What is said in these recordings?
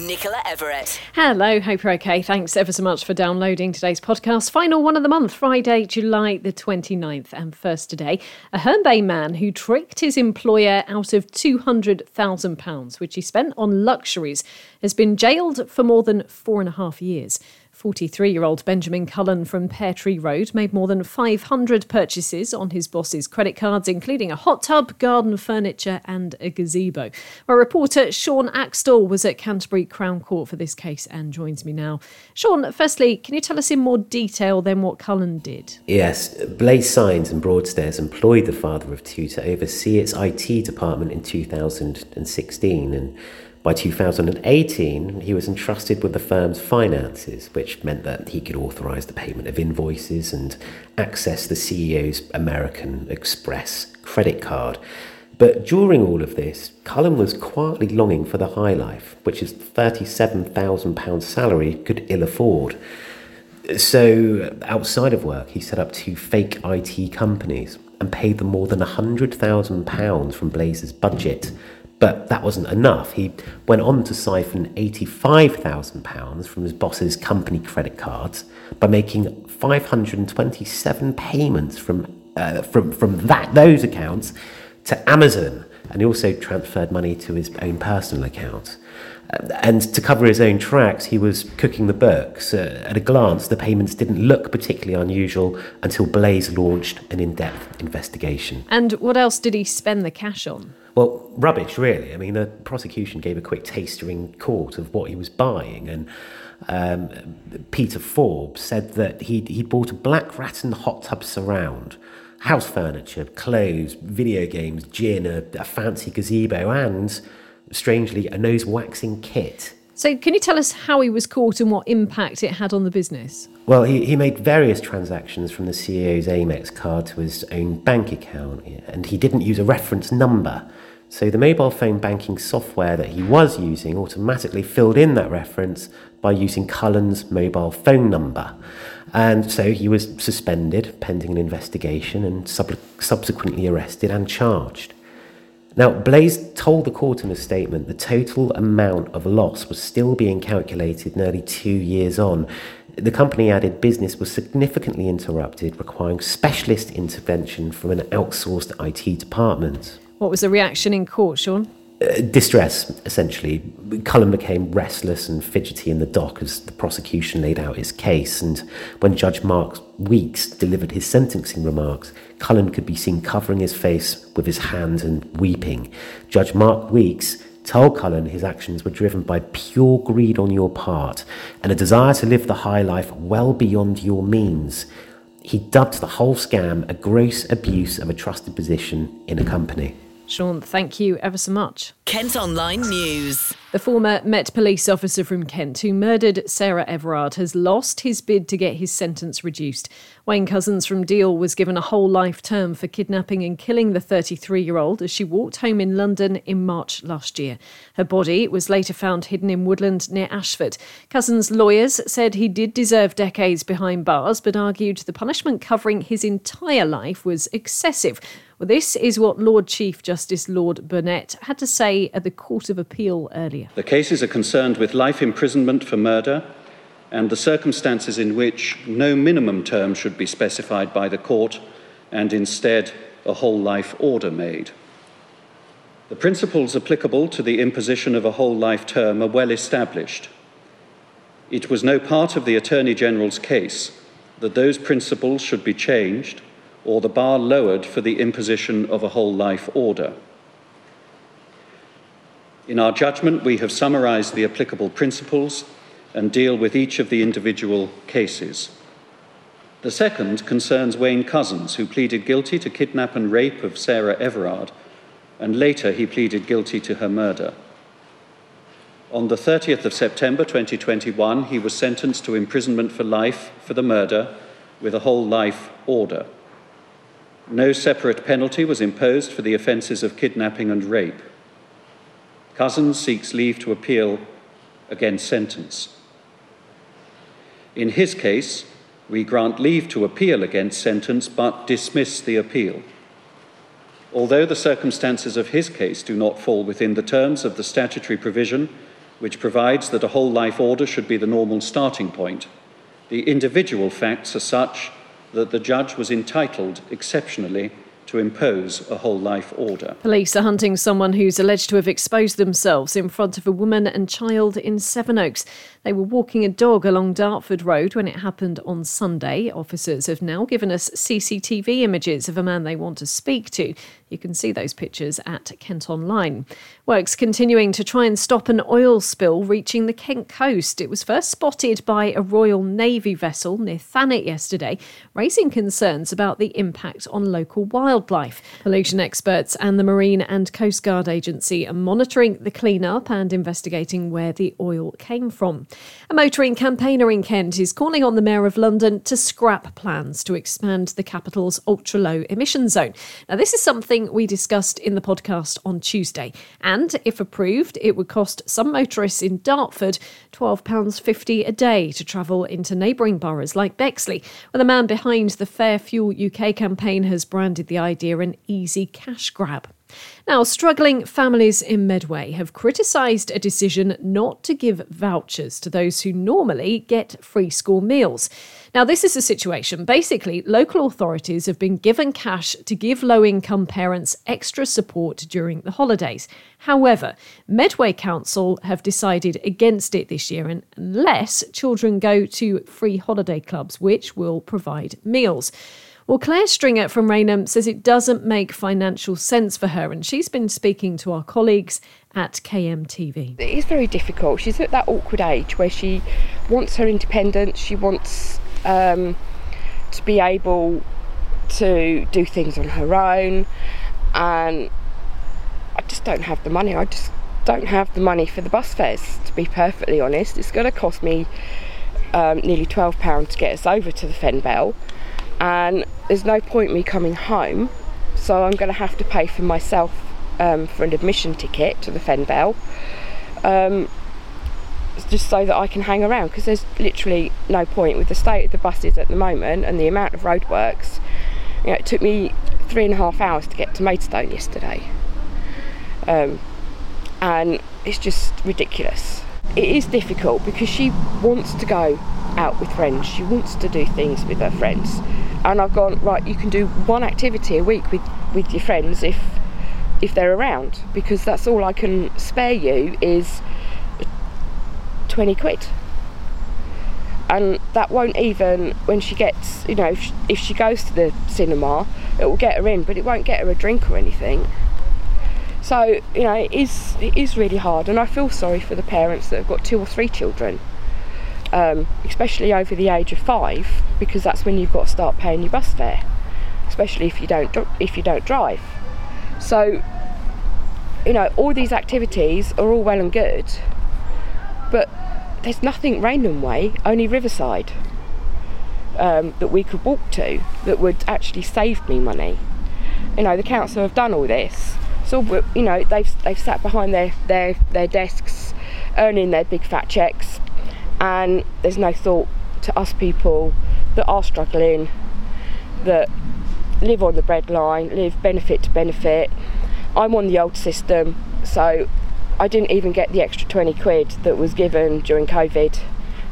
Nicola Everett. Hello, hope you're okay. Thanks ever so much for downloading today's podcast. Final one of the month, Friday, July the 29th. And first today, a Herne Bay man who tricked his employer out of £200,000, which he spent on luxuries, has been jailed for more than four and a half years. 43 year old Benjamin Cullen from Peartree Road made more than 500 purchases on his boss's credit cards, including a hot tub, garden furniture, and a gazebo. Our reporter Sean Axtell was at Canterbury Crown Court for this case and joins me now. Sean, firstly, can you tell us in more detail then what Cullen did? Yes, Blaze Signs and Broadstairs employed the father of two to oversee its IT department in 2016 and by 2018, he was entrusted with the firm's finances, which meant that he could authorise the payment of invoices and access the CEO's American Express credit card. But during all of this, Cullen was quietly longing for the high life, which his £37,000 salary could ill afford. So, outside of work, he set up two fake IT companies and paid them more than £100,000 from Blaze's budget but that wasn't enough. He went on to siphon £85,000 from his boss's company credit cards by making 527 payments from, uh, from, from that, those accounts to Amazon. And he also transferred money to his own personal account. Uh, and to cover his own tracks, he was cooking the books. Uh, at a glance, the payments didn't look particularly unusual until Blaze launched an in depth investigation. And what else did he spend the cash on? Well, rubbish, really. I mean, the prosecution gave a quick taster in court of what he was buying, and um, Peter Forbes said that he'd, he'd bought a black rattan hot tub surround, house furniture, clothes, video games, gin, a, a fancy gazebo, and, strangely, a nose waxing kit. So, can you tell us how he was caught and what impact it had on the business? Well, he, he made various transactions from the CEO's Amex card to his own bank account, and he didn't use a reference number. So the mobile phone banking software that he was using automatically filled in that reference by using Cullen's mobile phone number. And so he was suspended pending an investigation and sub- subsequently arrested and charged. Now, Blaze told the court in a statement the total amount of loss was still being calculated nearly two years on. The company added business was significantly interrupted, requiring specialist intervention from an outsourced IT department. What was the reaction in court, Sean? Uh, distress, essentially. Cullen became restless and fidgety in the dock as the prosecution laid out his case. And when Judge Mark Weeks delivered his sentencing remarks, Cullen could be seen covering his face with his hands and weeping. Judge Mark Weeks told Cullen his actions were driven by pure greed on your part and a desire to live the high life well beyond your means. He dubbed the whole scam a gross abuse of a trusted position in a company. Sean, thank you ever so much. Kent Online News. The former Met police officer from Kent who murdered Sarah Everard has lost his bid to get his sentence reduced. Wayne Couzens from Deal was given a whole life term for kidnapping and killing the 33 year old as she walked home in London in March last year. Her body was later found hidden in woodland near Ashford. Couzens' lawyers said he did deserve decades behind bars, but argued the punishment covering his entire life was excessive. Well, this is what Lord Chief Justice Lord Burnett had to say at the Court of Appeal earlier. The cases are concerned with life imprisonment for murder and the circumstances in which no minimum term should be specified by the court and instead a whole life order made. The principles applicable to the imposition of a whole life term are well established. It was no part of the Attorney General's case that those principles should be changed or the bar lowered for the imposition of a whole life order. In our judgment, we have summarised the applicable principles and deal with each of the individual cases. The second concerns Wayne Couzens, who pleaded guilty to kidnap and rape of Sarah Everard, and later he pleaded guilty to her murder. On the 30th of September 2021, he was sentenced to imprisonment for life for the murder with a whole life order. No separate penalty was imposed for the offences of kidnapping and rape. Couzens seeks leave to appeal against sentence. In his case, we grant leave to appeal against sentence but dismiss the appeal. Although the circumstances of his case do not fall within the terms of the statutory provision which provides that a whole life order should be the normal starting point, the individual facts are such that the judge was entitled, exceptionally, to impose a whole life order. Police are hunting someone who's alleged to have exposed themselves in front of a woman and child in Sevenoaks. They were walking a dog along Dartford Road when it happened on Sunday. Officers have now given us CCTV images of a man they want to speak to. You can see those pictures at Kent Online. Works continuing to try and stop an oil spill reaching the Kent coast. It was first spotted by a Royal Navy vessel near Thanet yesterday, raising concerns about the impact on local wildlife. Pollution experts and the Marine and Coast Guard Agency are monitoring the clean-up and investigating where the oil came from. A motoring campaigner in Kent is calling on the Mayor of London to scrap plans to expand the capital's ultra low emission zone. Now, this is something we discussed in the podcast on Tuesday. And if approved, it would cost some motorists in Dartford £12.50 a day to travel into neighbouring boroughs like Bexley, where the man behind the Fair Fuel UK campaign has branded the idea an easy cash grab. Now, struggling families in Medway have criticised a decision not to give vouchers to those who normally get free school meals. Now, this is the situation. Basically, local authorities have been given cash to give low income parents extra support during the holidays. However, Medway Council have decided against it this year unless children go to free holiday clubs, which will provide meals. Well, Claire Stringer from Rainham says it doesn't make financial sense for her, and she's been speaking to our colleagues at KMTV. It is very difficult. She's at that awkward age where she wants her independence, she wants um, to be able to do things on her own, and I just don't have the money. I just don't have the money for the bus fares, to be perfectly honest. It's going to cost me um, nearly £12 to get us over to the Fen Bell and there's no point me coming home so I'm going to have to pay for myself um, for an admission ticket to the Fen Bell um, just so that I can hang around because there's literally no point with the state of the buses at the moment and the amount of roadworks. You know, it took me three and a half hours to get to Maidstone yesterday. Um, and it's just ridiculous. It is difficult because she wants to go out with friends. She wants to do things with her friends. And I've gone right. You can do one activity a week with with your friends if if they're around because that's all I can spare you is 20 quid and that won't even when she gets you know if she, if she goes to the cinema it will get her in but it won't get her a drink or anything so you know it is it is really hard and I feel sorry for the parents that have got two or three children um, especially over the age of five, because that's when you've got to start paying your bus fare, especially if you don't if you don't drive. So, you know, all these activities are all well and good, but there's nothing Rainham Way, only Riverside, um, that we could walk to that would actually save me money. You know, the council have done all this, so you know they've they've sat behind their their their desks, earning their big fat checks and there's no thought to us people that are struggling, that live on the breadline, live benefit to benefit. I'm on the old system, so I didn't even get the extra 20 quid that was given during COVID.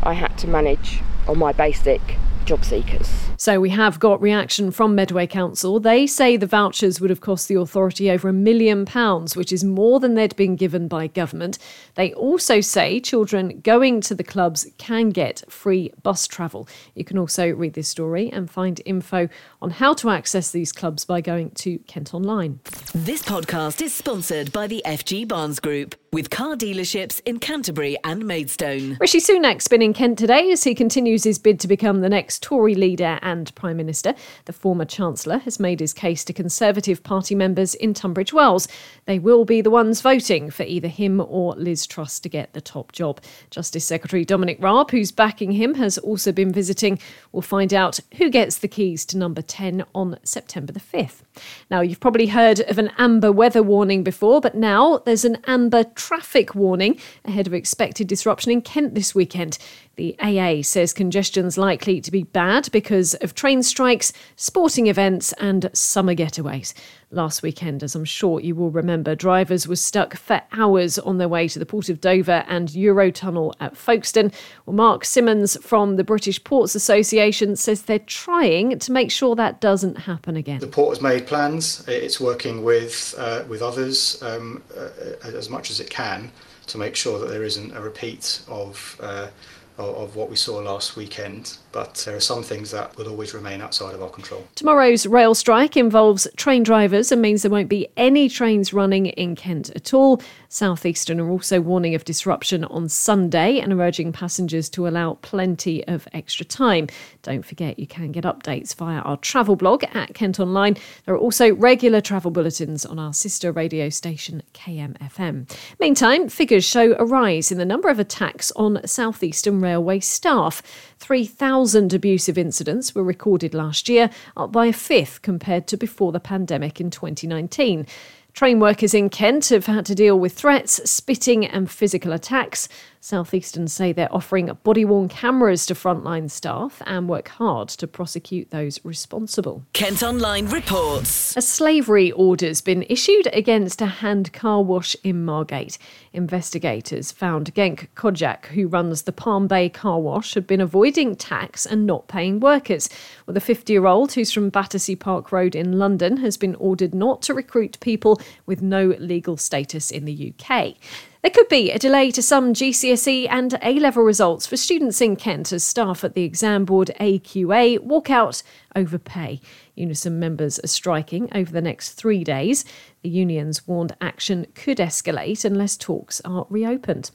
I had to manage on my basic job seekers. So we have got reaction from Medway Council. They say the vouchers would have cost the authority over a million pounds, which is more than they'd been given by government. They also say children going to the clubs can get free bus travel. You can also read this story and find info on how to access these clubs by going to Kent Online. This podcast is sponsored by the FG Barnes Group with car dealerships in Canterbury and Maidstone. Rishi Sunak's been in Kent today as he continues his bid to become the next Tory leader and Prime Minister. The former Chancellor has made his case to Conservative Party members in Tunbridge Wells. They will be the ones voting for either him or Liz Truss to get the top job. Justice Secretary Dominic Raab, who's backing him, has also been visiting. We'll find out who gets the keys to number 10 on September the 5th. Now, you've probably heard of an amber weather warning before, but now there's an amber traffic warning ahead of expected disruption in Kent this weekend. The AA says congestion's likely to be bad because of train strikes, sporting events, and summer getaways. Last weekend, as I'm sure you will remember, drivers were stuck for hours on their way to the Port of Dover and Eurotunnel at Folkestone. Well, Mark Simmons from the British Ports Association says they're trying to make sure that doesn't happen again. The port has made plans. It's working with uh, with others um, uh, as much as it can to make sure that there isn't a repeat of. Uh, of what we saw last weekend, but there are some things that will always remain outside of our control. Tomorrow's rail strike involves train drivers and means there won't be any trains running in Kent at all. Southeastern are also warning of disruption on Sunday and are urging passengers to allow plenty of extra time. Don't forget you can get updates via our travel blog at Kent Online. There are also regular travel bulletins on our sister radio station KMFM. Meantime, figures show a rise in the number of attacks on Southeastern Railway staff. 3,000 abusive incidents were recorded last year, up by a fifth compared to before the pandemic in 2019. Train workers in Kent have had to deal with threats, spitting, and physical attacks. Southeastern say they're offering body worn cameras to frontline staff and work hard to prosecute those responsible. Kent Online reports. A slavery order's been issued against a hand car wash in Margate. Investigators found Genk Kojak, who runs the Palm Bay car wash, had been avoiding tax and not paying workers. Well, the 50 year old, who's from Battersea Park Road in London, has been ordered not to recruit people with no legal status in the UK. There could be a delay to some GCSE and A level results for students in Kent as staff at the exam board AQA walk out over pay. Unison members are striking over the next three days. The unions warned action could escalate unless talks are reopened.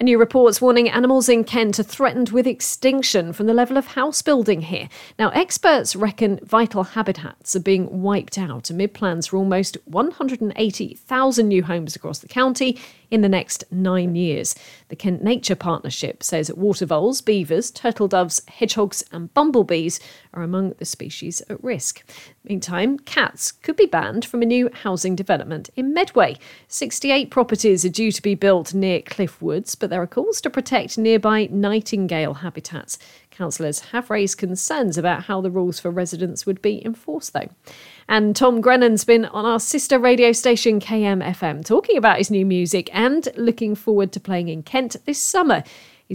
A new report's warning animals in Kent are threatened with extinction from the level of house building here. Now, experts reckon vital habitats are being wiped out amid plans for almost 180,000 new homes across the county in the next nine years. The Kent Nature Partnership says water voles, beavers, turtle doves, hedgehogs, and bumblebees are among the species at risk. Meantime, cats could be banned from a new housing development in Medway. 68 properties are due to be built near Cliffe Woods, but there are calls to protect nearby nightingale habitats. Councillors have raised concerns about how the rules for residents would be enforced, though. And Tom Grennan's been on our sister radio station KMFM talking about his new music and looking forward to playing in Kent this summer.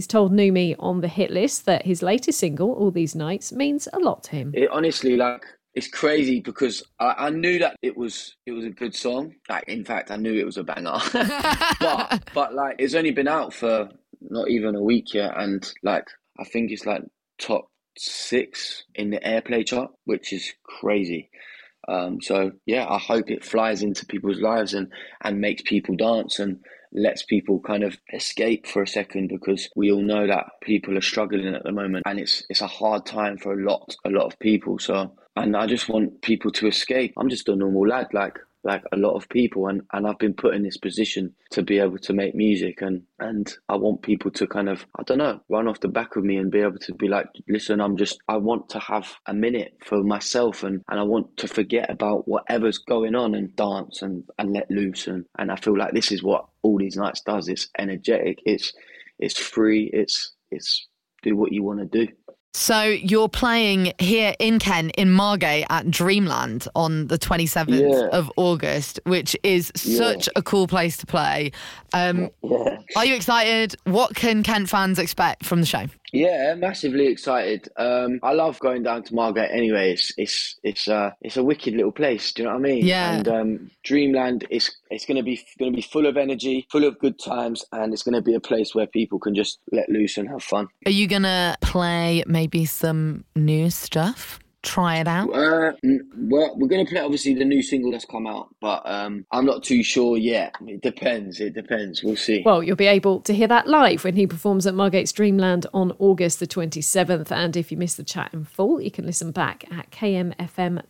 He's told Numi on the hit list that his latest single, All These Nights, means a lot to him. It honestly, like, it's crazy because I, I, knew that it was it was a good song. Like, in fact, I knew it was a banger. but but like, it's only been out for not even a week yet, and like, I think it's like top six in the airplay chart, which is crazy. Um, so yeah, I hope it flies into people's lives and and makes people dance and lets people kind of escape for a second because we all know that people are struggling at the moment and it's it's a hard time for a lot a lot of people. So and I just want people to escape. I'm just a normal lad like like a lot of people and, and I've been put in this position to be able to make music and and I want people to kind of I don't know run off the back of me and be able to be like listen I'm just I want to have a minute for myself and, and I want to forget about whatever's going on and dance and, and let loose and, and I feel like this is what all these nights does. It's energetic. It's it's free. It's it's do what you want to do so you're playing here in Kent in Margate at Dreamland on the 27th yeah. of August, which is such yeah. a cool place to play. Um, yeah. Are you excited? What can Kent fans expect from the show? Yeah, massively excited. Um, I love going down to Margate anyway. It's it's it's uh it's a wicked little place. Do you know what I mean? Yeah. And um, Dreamland is it's gonna be gonna be full of energy, full of good times, and it's gonna be a place where people can just let loose and have fun. Are you gonna play maybe some new stuff? Try it out? Uh, well, we're going to play obviously the new single that's come out, but um, I'm not too sure yet. It depends. It depends. We'll see. Well, you'll be able to hear that live when he performs at Margate's Dreamland on August the 27th. And if you missed the chat in full, you can listen back at kmfm.co.uk.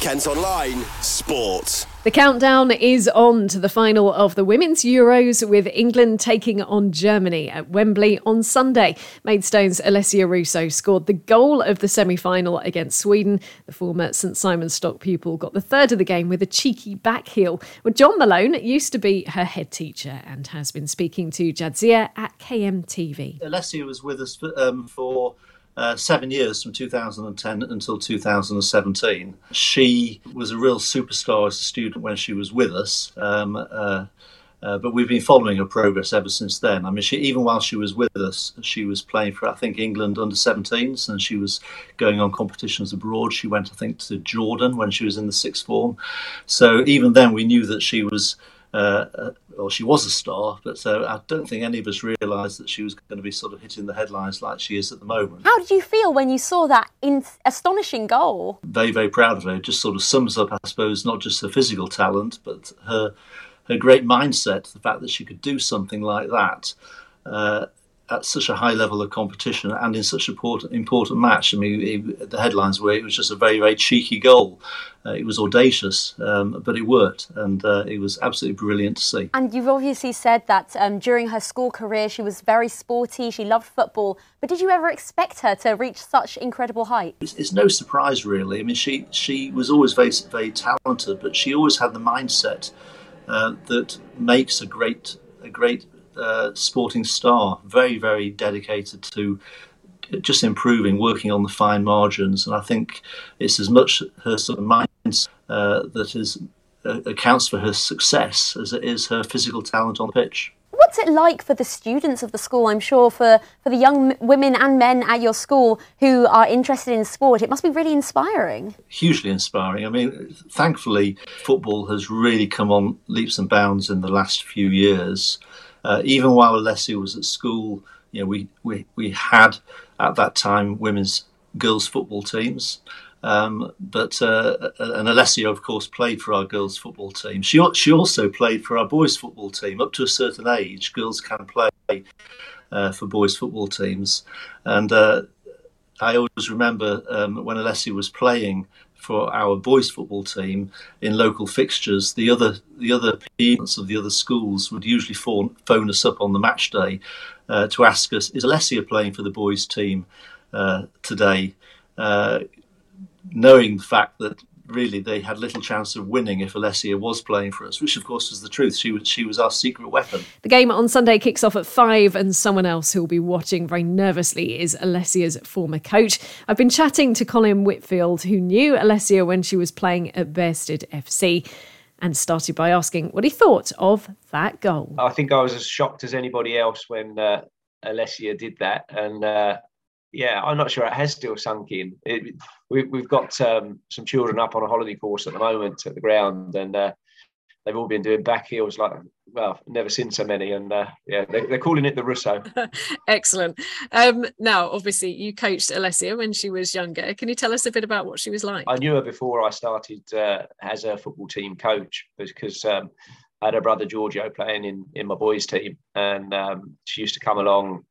Kent Online Sport. The countdown is on to the final of the Women's Euros with England taking on Germany at Wembley on Sunday. Maidstone's Alessia Russo scored the goal of the semi final against Sweden. The former St Simon's Stock pupil got the third of the game with a cheeky back heel. Well, John Malone used to be her head teacher and has been speaking to Jadzia at KMTV. Alessia was with us for, um, for uh, seven years from 2010 until 2017. She was a real superstar as a student when she was with us. Um, uh, uh, but we've been following her progress ever since then. I mean, she even while she was with us, she was playing for I think England under 17s, and she was going on competitions abroad. She went I think to Jordan when she was in the sixth form. So even then, we knew that she was uh, uh, well, she was a star, but uh, I don't think any of us realised that she was going to be sort of hitting the headlines like she is at the moment. How did you feel when you saw that in- astonishing goal? Very, very proud of her. It just sort of sums up, I suppose, not just her physical talent, but her her great mindset. The fact that she could do something like that. Uh, at such a high level of competition and in such an important, important match. I mean, it, the headlines were it was just a very, very cheeky goal. Uh, it was audacious, um, but it worked, and uh, it was absolutely brilliant to see. And you've obviously said that um, during her school career, she was very sporty, she loved football. But did you ever expect her to reach such incredible heights? It's, it's no surprise, really. I mean, she she was always very, very talented, but she always had the mindset uh, that makes a great a great uh, sporting star, very, very dedicated to just improving, working on the fine margins. And I think it's as much her sort of mind uh, that is uh, accounts for her success as it is her physical talent on the pitch. What's it like for the students of the school? I'm sure for, for the young women and men at your school who are interested in sport, it must be really inspiring. Hugely inspiring. I mean, thankfully, football has really come on leaps and bounds in the last few years. Uh, even while Alessia was at school, you know, we, we, we had at that time women's girls football teams. Um, but uh, and Alessia, of course, played for our girls' football team. She she also played for our boys' football team. Up to a certain age, girls can play uh, for boys' football teams. And uh, I always remember um, when Alessia was playing for our boys football team in local fixtures, the other the other parents of the other schools would usually phone, phone us up on the match day uh, to ask us, "Is Alessia playing for the boys team uh, today?" Knowing the fact that really they had little chance of winning if Alessia was playing for us, which of course was the truth. She was she was our secret weapon. The game on Sunday kicks off at five, and someone else who will be watching very nervously is Alessia's former coach. I've been chatting to Colin Whitfield, who knew Alessia when she was playing at Bearsted FC. And started by asking what he thought of that goal. I think I was as shocked as anybody else when uh, Alessia did that, and uh, yeah, I'm not sure it has still sunk in. It, we, have got um, some children up on a holiday course at the moment at the ground, and uh, they've all been doing back heels like, well, never seen so many. And uh, yeah, they, are calling it the Russo. Excellent. Um, now, obviously, you coached Alessia when she was younger. Can you tell us a bit about what she was like? I knew her before I started uh, as a football team coach because. Um, I had her brother Giorgio playing in, in my boys' team, and um, she used to come along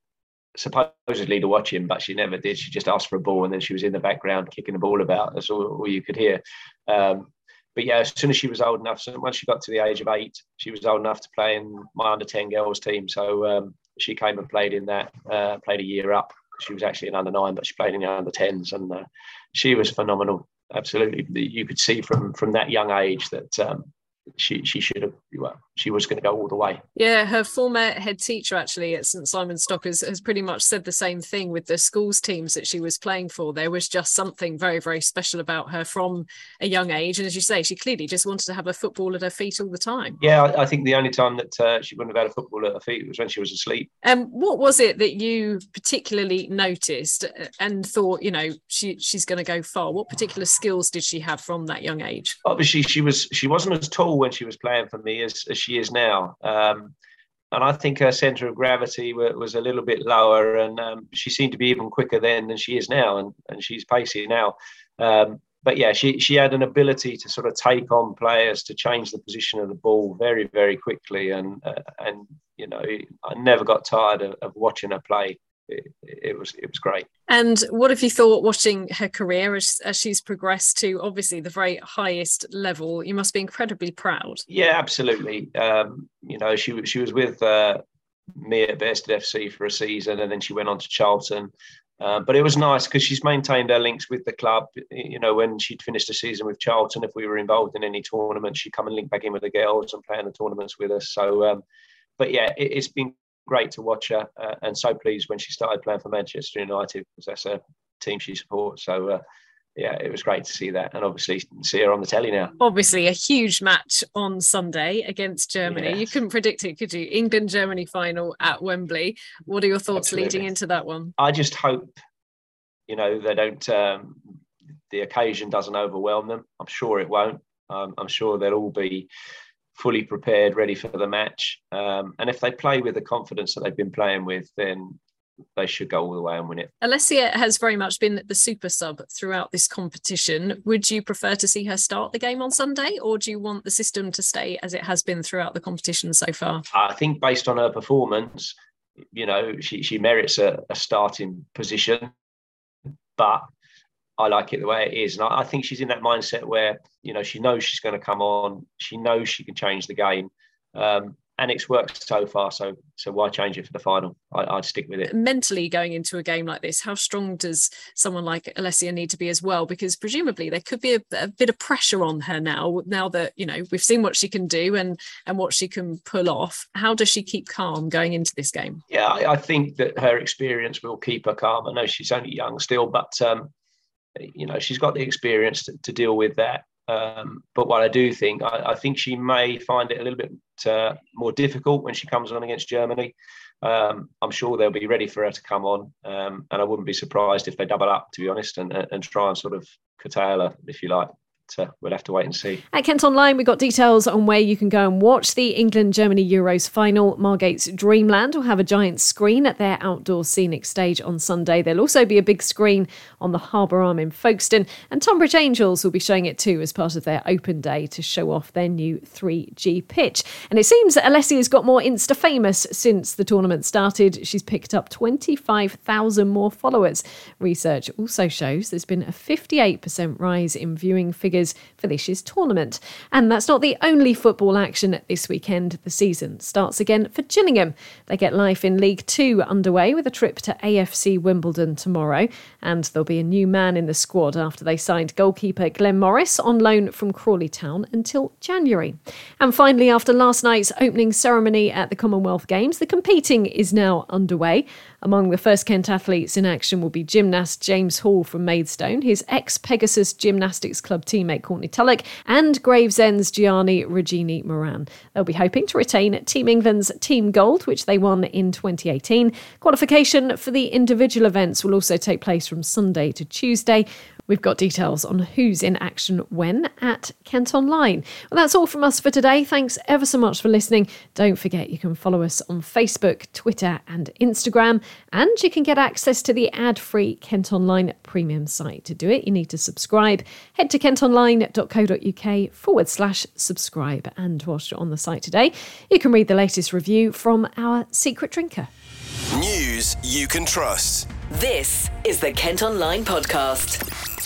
supposedly to watch him, but she never did. She just asked for a ball, and then she was in the background kicking the ball about. That's all, all you could hear. Um, but yeah, as soon as she was old enough, so once she got to the age of eight, she was old enough to play in my under ten girls team. So um, she came and played in that, uh, played a year up. She was actually an under nine, but she played in the under tens, and uh, she was phenomenal. Absolutely, you could see from from that young age that um, she she should have well, she was going to go all the way. Yeah, her former head teacher actually at St Simon's Stock has, has pretty much said the same thing with the schools teams that she was playing for. There was just something very very special about her from a young age, and as you say, she clearly just wanted to have a football at her feet all the time. Yeah, I, I think the only time that uh, she wouldn't have had a football at her feet was when she was asleep. And um, what was it that you particularly noticed and thought, you know, she she's going to go far? What particular skills did she have from that young age? Obviously, she was she wasn't as tall when she was playing for me as, as she is now. Um, and I think her centre of gravity was a little bit lower, and um, she seemed to be even quicker then than she is now, and, and she's pacey now. Um, but yeah, she she had an ability to sort of take on players to change the position of the ball very very quickly, and uh, and you know I never got tired of, of watching her play. It, it, was it was great. And what have you thought watching her career as, as she's progressed to obviously the very highest level? You must be incredibly proud. Yeah, absolutely. Um, you know, she she was with uh, me at Bearsted FC for a season, and then she went on to Charlton. Uh, but it was nice because she's maintained her links with the club. You know, when she'd finished the season with Charlton, if we were involved in any tournament, she'd come and link back in with the girls and play in the tournaments with us. So, um, but yeah, it, has been great to watch her, uh, and so pleased when she started playing for Manchester United because that's a team she supports. So, uh, yeah, it was great to see that, and obviously see her on the telly now. Obviously, a huge match on Sunday against Germany. Yes. You couldn't predict it, could you? England Germany final at Wembley. What are your thoughts Absolutely. leading into that one? I just hope, you know, they don't. Um, the occasion doesn't overwhelm them. I'm sure it won't. Um, I'm sure they'll all be fully prepared, ready for the match. Um, and if they play with the confidence that they've been playing with, then they should go all the way and win it. Alessia has very much been the super sub throughout this competition. Would you prefer to see her start the game on Sunday, or do you want the system to stay as it has been throughout the competition so far? I think based on her performance, you know, she, she merits a, a starting position, but I like it the way it is. And I, I, think she's in that mindset where, you know, she knows she's going to come on. She knows she can change the game. Um, and it's worked so far. So so why change it for the final? I, would stick with it. Mentally, going into a game like this, how strong does someone like Alessia need to be as well? Because presumably there could be a, a, bit of pressure on her now. Now that you know we've seen what she can do and and what she can pull off. How does she keep calm going into this game? Yeah, I, I think that her experience will keep her calm. I know she's only young still, but um, you know she's got the experience to, to deal with that. Um, but what I do think, I, I, think she may find it a little bit uh, more difficult when she comes on against Germany. Um, I'm sure they'll be ready for her to come on, um, and I wouldn't be surprised if they double up, to be honest, and, and try and sort of curtail her, if you like uh, we'll have to wait and see. At Kent Online, we've got details on where you can go and watch the England Germany Euros final. Margate's Dreamland will have a giant screen at their outdoor scenic stage on Sunday. There'll also be a big screen on the Harbour Arm in Folkestone, and Tonbridge Angels will be showing it too as part of their open day to show off their new 3G pitch. And it seems that Alessia's got more Insta famous since the tournament started. She's picked up 25,000 more followers. Research also shows there's been a 58% rise in viewing figures figures for this year's tournament. And that's not the only football action this weekend. The season starts again for Gillingham. They get life in League Two underway with a trip to AFC Wimbledon tomorrow. And there'll be a new man in the squad after they signed goalkeeper Glenn Morris on loan from Crawley Town until January. And finally, after last night's opening ceremony at the Commonwealth Games, the competing is now underway. Among the first Kent athletes in action will be gymnast James Hall from Maidstone, his ex Pegasus Gymnastics Club teammate Courtney Tulloch, and Gravesend's Giarnni Regini-Moran. They'll be hoping to retain Team England's team gold, which they won in 2018. Qualification for the individual events will also take place from Sunday to Tuesday. We've got details on who's in action when at Kent Online. Well, that's all from us for today. Thanks ever so much for listening. Don't forget you can follow us on Facebook, Twitter, and Instagram, and you can get access to the ad free Kent Online premium site. To do it, you need to subscribe. Head to kentonline.co.uk forward slash subscribe. And whilst you're on the site today, you can read the latest review from our secret drinker. News you can trust. This is the Kent Online Podcast.